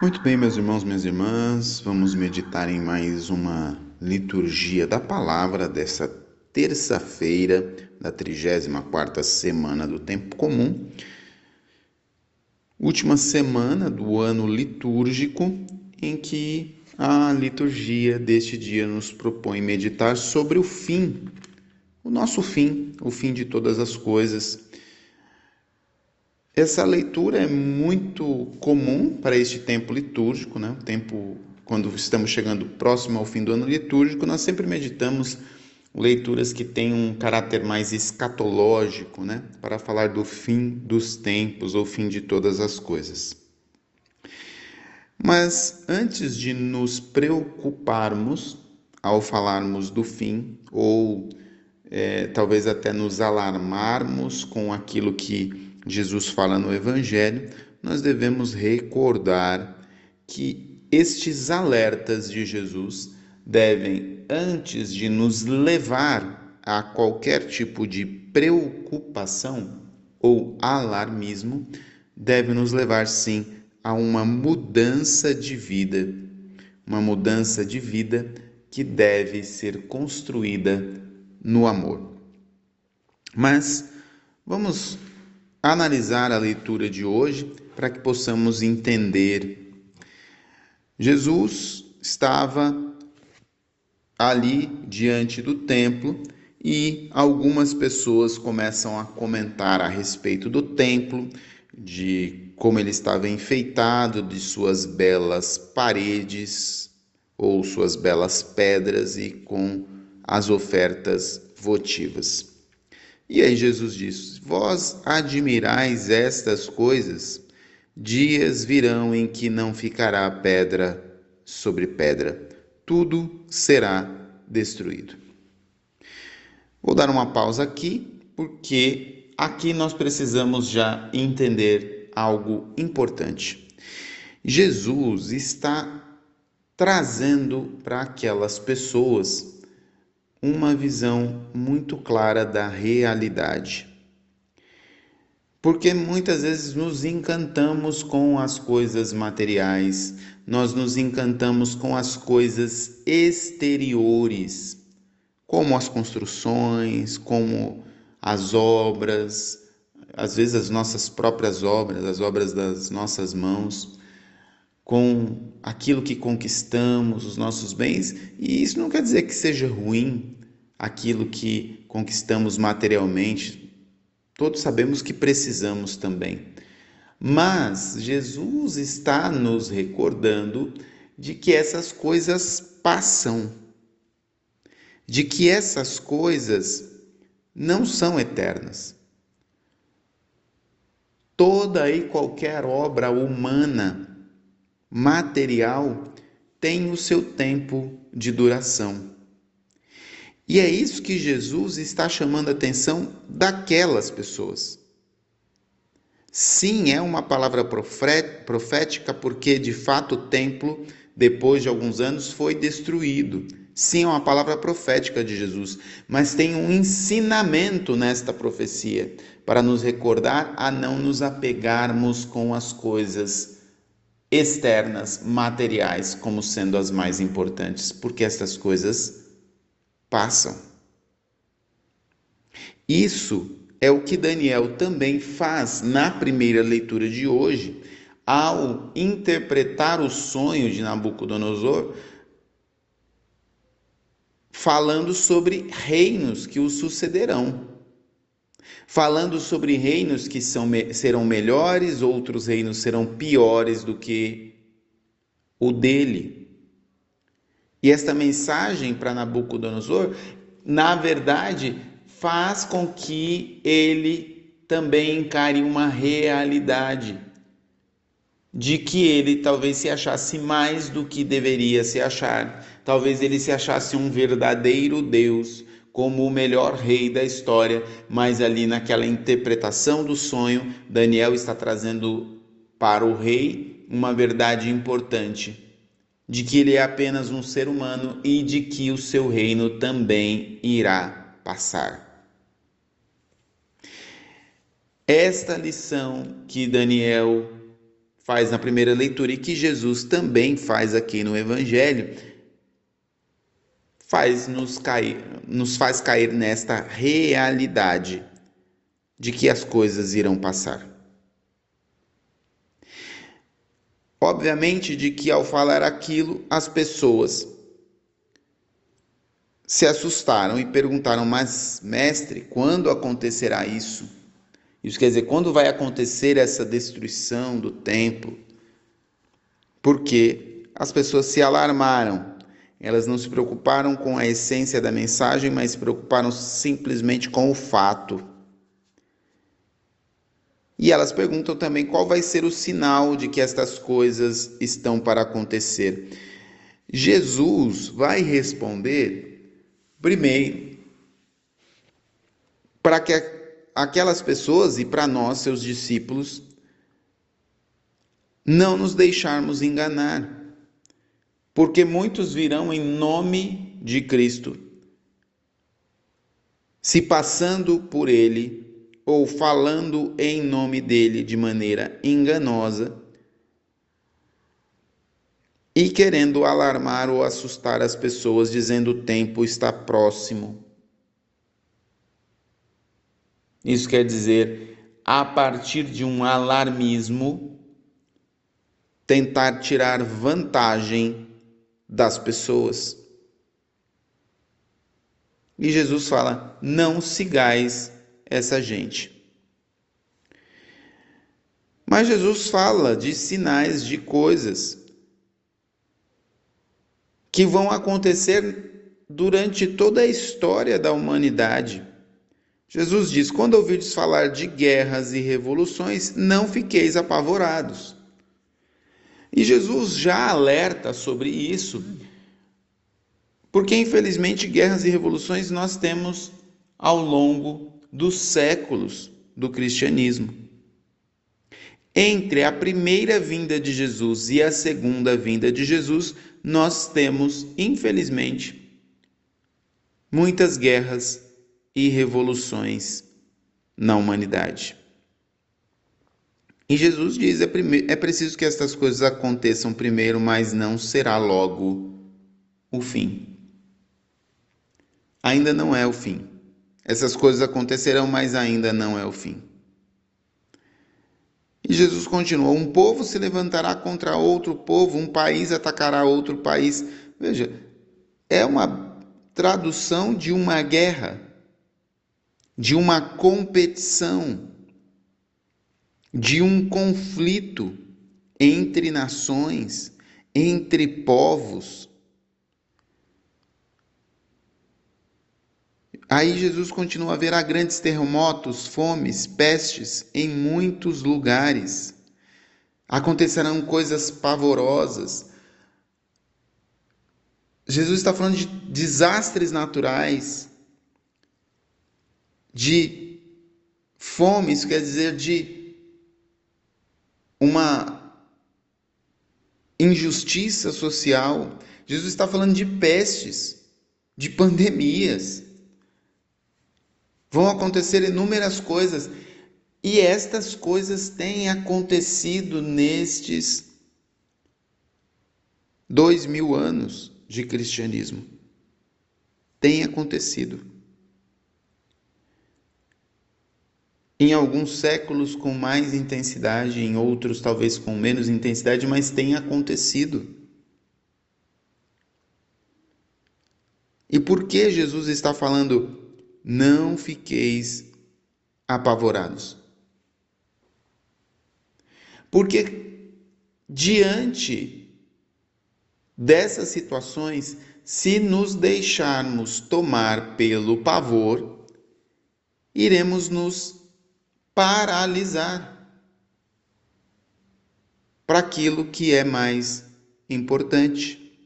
Muito bem, meus irmãos, minhas irmãs, vamos meditar em mais uma liturgia da palavra dessa terça-feira da 34ª semana do tempo comum. Última semana do ano litúrgico em que a liturgia deste dia nos propõe meditar sobre o fim, o nosso fim, o fim de todas as coisas essa leitura é muito comum para este tempo litúrgico, né? O tempo quando estamos chegando próximo ao fim do ano litúrgico, nós sempre meditamos leituras que têm um caráter mais escatológico, né? Para falar do fim dos tempos ou fim de todas as coisas. Mas antes de nos preocuparmos ao falarmos do fim, ou é, talvez até nos alarmarmos com aquilo que Jesus fala no Evangelho, nós devemos recordar que estes alertas de Jesus devem, antes de nos levar a qualquer tipo de preocupação ou alarmismo, devem nos levar sim a uma mudança de vida, uma mudança de vida que deve ser construída no amor. Mas vamos analisar a leitura de hoje para que possamos entender. Jesus estava ali diante do templo e algumas pessoas começam a comentar a respeito do templo, de como ele estava enfeitado, de suas belas paredes ou suas belas pedras e com as ofertas votivas. E aí Jesus diz: Vós admirais estas coisas, dias virão em que não ficará pedra sobre pedra, tudo será destruído. Vou dar uma pausa aqui, porque aqui nós precisamos já entender algo importante. Jesus está trazendo para aquelas pessoas uma visão muito clara da realidade. Porque muitas vezes nos encantamos com as coisas materiais, nós nos encantamos com as coisas exteriores, como as construções, como as obras, às vezes as nossas próprias obras, as obras das nossas mãos, com aquilo que conquistamos, os nossos bens, e isso não quer dizer que seja ruim aquilo que conquistamos materialmente. Todos sabemos que precisamos também. Mas Jesus está nos recordando de que essas coisas passam, de que essas coisas não são eternas. Toda e qualquer obra humana, material, tem o seu tempo de duração. E é isso que Jesus está chamando a atenção daquelas pessoas. Sim, é uma palavra profética, porque de fato o templo, depois de alguns anos, foi destruído. Sim, é uma palavra profética de Jesus, mas tem um ensinamento nesta profecia para nos recordar a não nos apegarmos com as coisas externas, materiais, como sendo as mais importantes, porque estas coisas passam. Isso é o que Daniel também faz na primeira leitura de hoje, ao interpretar o sonho de Nabucodonosor, falando sobre reinos que o sucederão. Falando sobre reinos que são, serão melhores, outros reinos serão piores do que o dele. E esta mensagem para Nabucodonosor, na verdade, faz com que ele também encare uma realidade de que ele talvez se achasse mais do que deveria se achar. Talvez ele se achasse um verdadeiro Deus, como o melhor rei da história, mas ali naquela interpretação do sonho, Daniel está trazendo para o rei uma verdade importante de que ele é apenas um ser humano e de que o seu reino também irá passar. Esta lição que Daniel faz na primeira leitura e que Jesus também faz aqui no Evangelho, faz nos cair, nos faz cair nesta realidade de que as coisas irão passar. Obviamente de que ao falar aquilo, as pessoas se assustaram e perguntaram: "Mas mestre, quando acontecerá isso?" Isso quer dizer, quando vai acontecer essa destruição do templo? Porque as pessoas se alarmaram elas não se preocuparam com a essência da mensagem, mas se preocuparam simplesmente com o fato. E elas perguntam também qual vai ser o sinal de que estas coisas estão para acontecer. Jesus vai responder, primeiro, para que aquelas pessoas e para nós, seus discípulos, não nos deixarmos enganar porque muitos virão em nome de Cristo, se passando por ele ou falando em nome dele de maneira enganosa e querendo alarmar ou assustar as pessoas, dizendo o tempo está próximo. Isso quer dizer, a partir de um alarmismo, tentar tirar vantagem das pessoas. E Jesus fala: não sigais essa gente. Mas Jesus fala de sinais, de coisas que vão acontecer durante toda a história da humanidade. Jesus diz: quando ouvirdes falar de guerras e revoluções, não fiqueis apavorados. E Jesus já alerta sobre isso, porque infelizmente guerras e revoluções nós temos ao longo dos séculos do cristianismo. Entre a primeira vinda de Jesus e a segunda vinda de Jesus, nós temos, infelizmente, muitas guerras e revoluções na humanidade. E Jesus diz: é, é preciso que estas coisas aconteçam primeiro, mas não será logo o fim. Ainda não é o fim. Essas coisas acontecerão, mas ainda não é o fim. E Jesus continua: um povo se levantará contra outro povo, um país atacará outro país. Veja, é uma tradução de uma guerra, de uma competição de um conflito entre nações, entre povos. Aí Jesus continua: haverá grandes terremotos, fomes, pestes em muitos lugares. Acontecerão coisas pavorosas. Jesus está falando de desastres naturais, de fome, isso quer dizer de uma injustiça social. Jesus está falando de pestes, de pandemias. Vão acontecer inúmeras coisas. E estas coisas têm acontecido nestes dois mil anos de cristianismo. Tem acontecido. Em alguns séculos com mais intensidade, em outros talvez com menos intensidade, mas tem acontecido. E por que Jesus está falando, não fiqueis apavorados? Porque diante dessas situações, se nos deixarmos tomar pelo pavor, iremos nos paralisar para aquilo que é mais importante.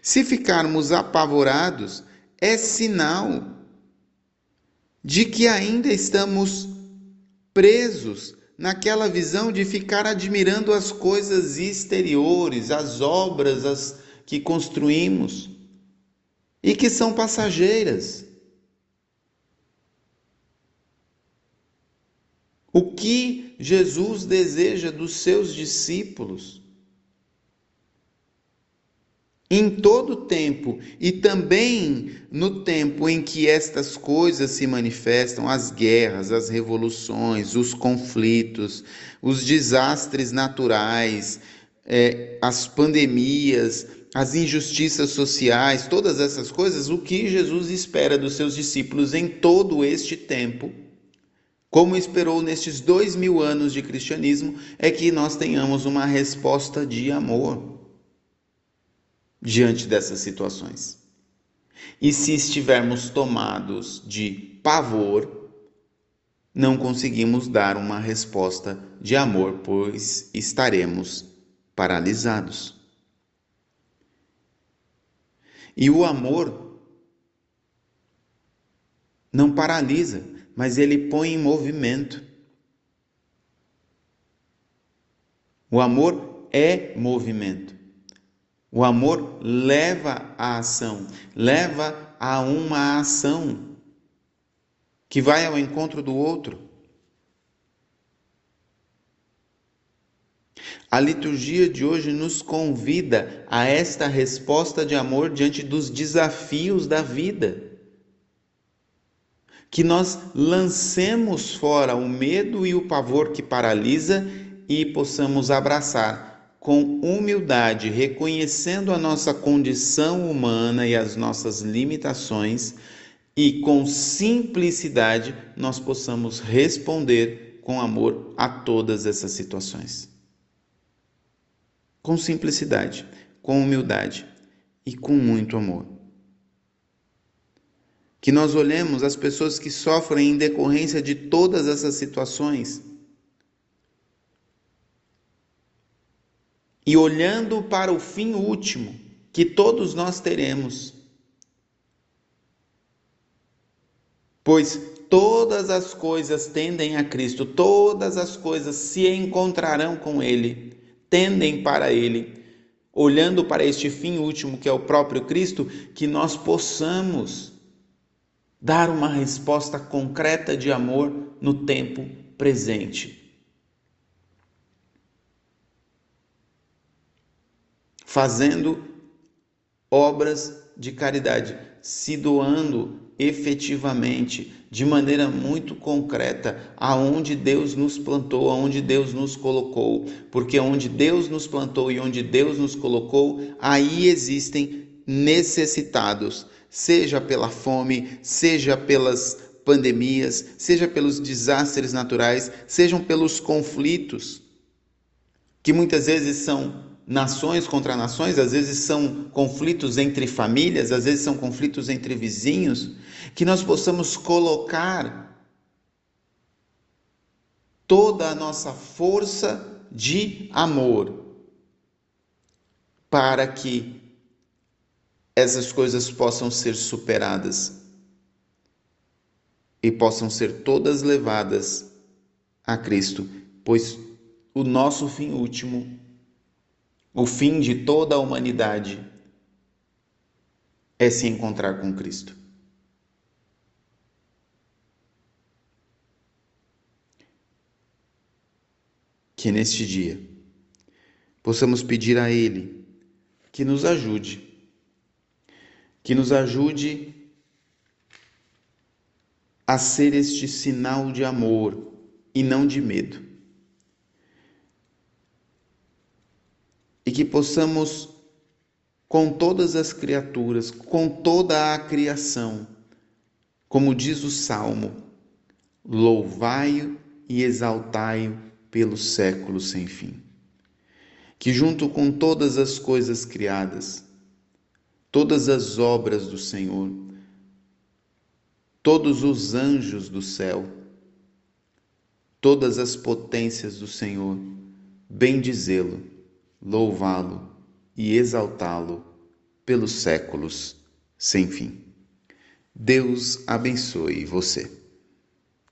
Se ficarmos apavorados, é sinal de que ainda estamos presos naquela visão de ficar admirando as coisas exteriores, as obras as que construímos e que são passageiras. O que Jesus deseja dos seus discípulos. Em todo tempo e também no tempo em que estas coisas se manifestam, as guerras, as revoluções, os conflitos, os desastres naturais, é, as pandemias, as injustiças sociais, todas essas coisas, o que Jesus espera dos seus discípulos em todo este tempo, como esperou nestes dois mil anos de cristianismo, é que nós tenhamos uma resposta de amor diante dessas situações. E se estivermos tomados de pavor, não conseguimos dar uma resposta de amor, pois estaremos paralisados. E o amor não paralisa, mas ele põe em movimento. O amor é movimento. O amor leva à ação, leva a uma ação que vai ao encontro do outro. A liturgia de hoje nos convida a esta resposta de amor diante dos desafios da vida. Que nós lancemos fora o medo e o pavor que paralisa e possamos abraçar com humildade, reconhecendo a nossa condição humana e as nossas limitações, e com simplicidade nós possamos responder com amor a todas essas situações. Com simplicidade, com humildade e com muito amor. Que nós olhemos as pessoas que sofrem em decorrência de todas essas situações e olhando para o fim último que todos nós teremos. Pois todas as coisas tendem a Cristo, todas as coisas se encontrarão com Ele, tendem para Ele. Olhando para este fim último que é o próprio Cristo, que nós possamos dar uma resposta concreta de amor no tempo presente. fazendo obras de caridade, se doando efetivamente, de maneira muito concreta, aonde Deus nos plantou, aonde Deus nos colocou, porque onde Deus nos plantou e onde Deus nos colocou, aí existem necessitados, seja pela fome, seja pelas pandemias, seja pelos desastres naturais, sejam pelos conflitos, que muitas vezes são nações contra nações, às vezes são conflitos entre famílias, às vezes são conflitos entre vizinhos, que nós possamos colocar toda a nossa força de amor para que essas coisas possam ser superadas e possam ser todas levadas a Cristo, pois o nosso fim último o fim de toda a humanidade é se encontrar com Cristo. Que neste dia possamos pedir a Ele que nos ajude, que nos ajude a ser este sinal de amor e não de medo. e que possamos, com todas as criaturas, com toda a criação, como diz o Salmo, louvai-o e exaltai-o pelos séculos sem fim. Que, junto com todas as coisas criadas, todas as obras do Senhor, todos os anjos do céu, todas as potências do Senhor, bendizê-lo louvá-lo e exaltá-lo pelos séculos sem fim. Deus abençoe você.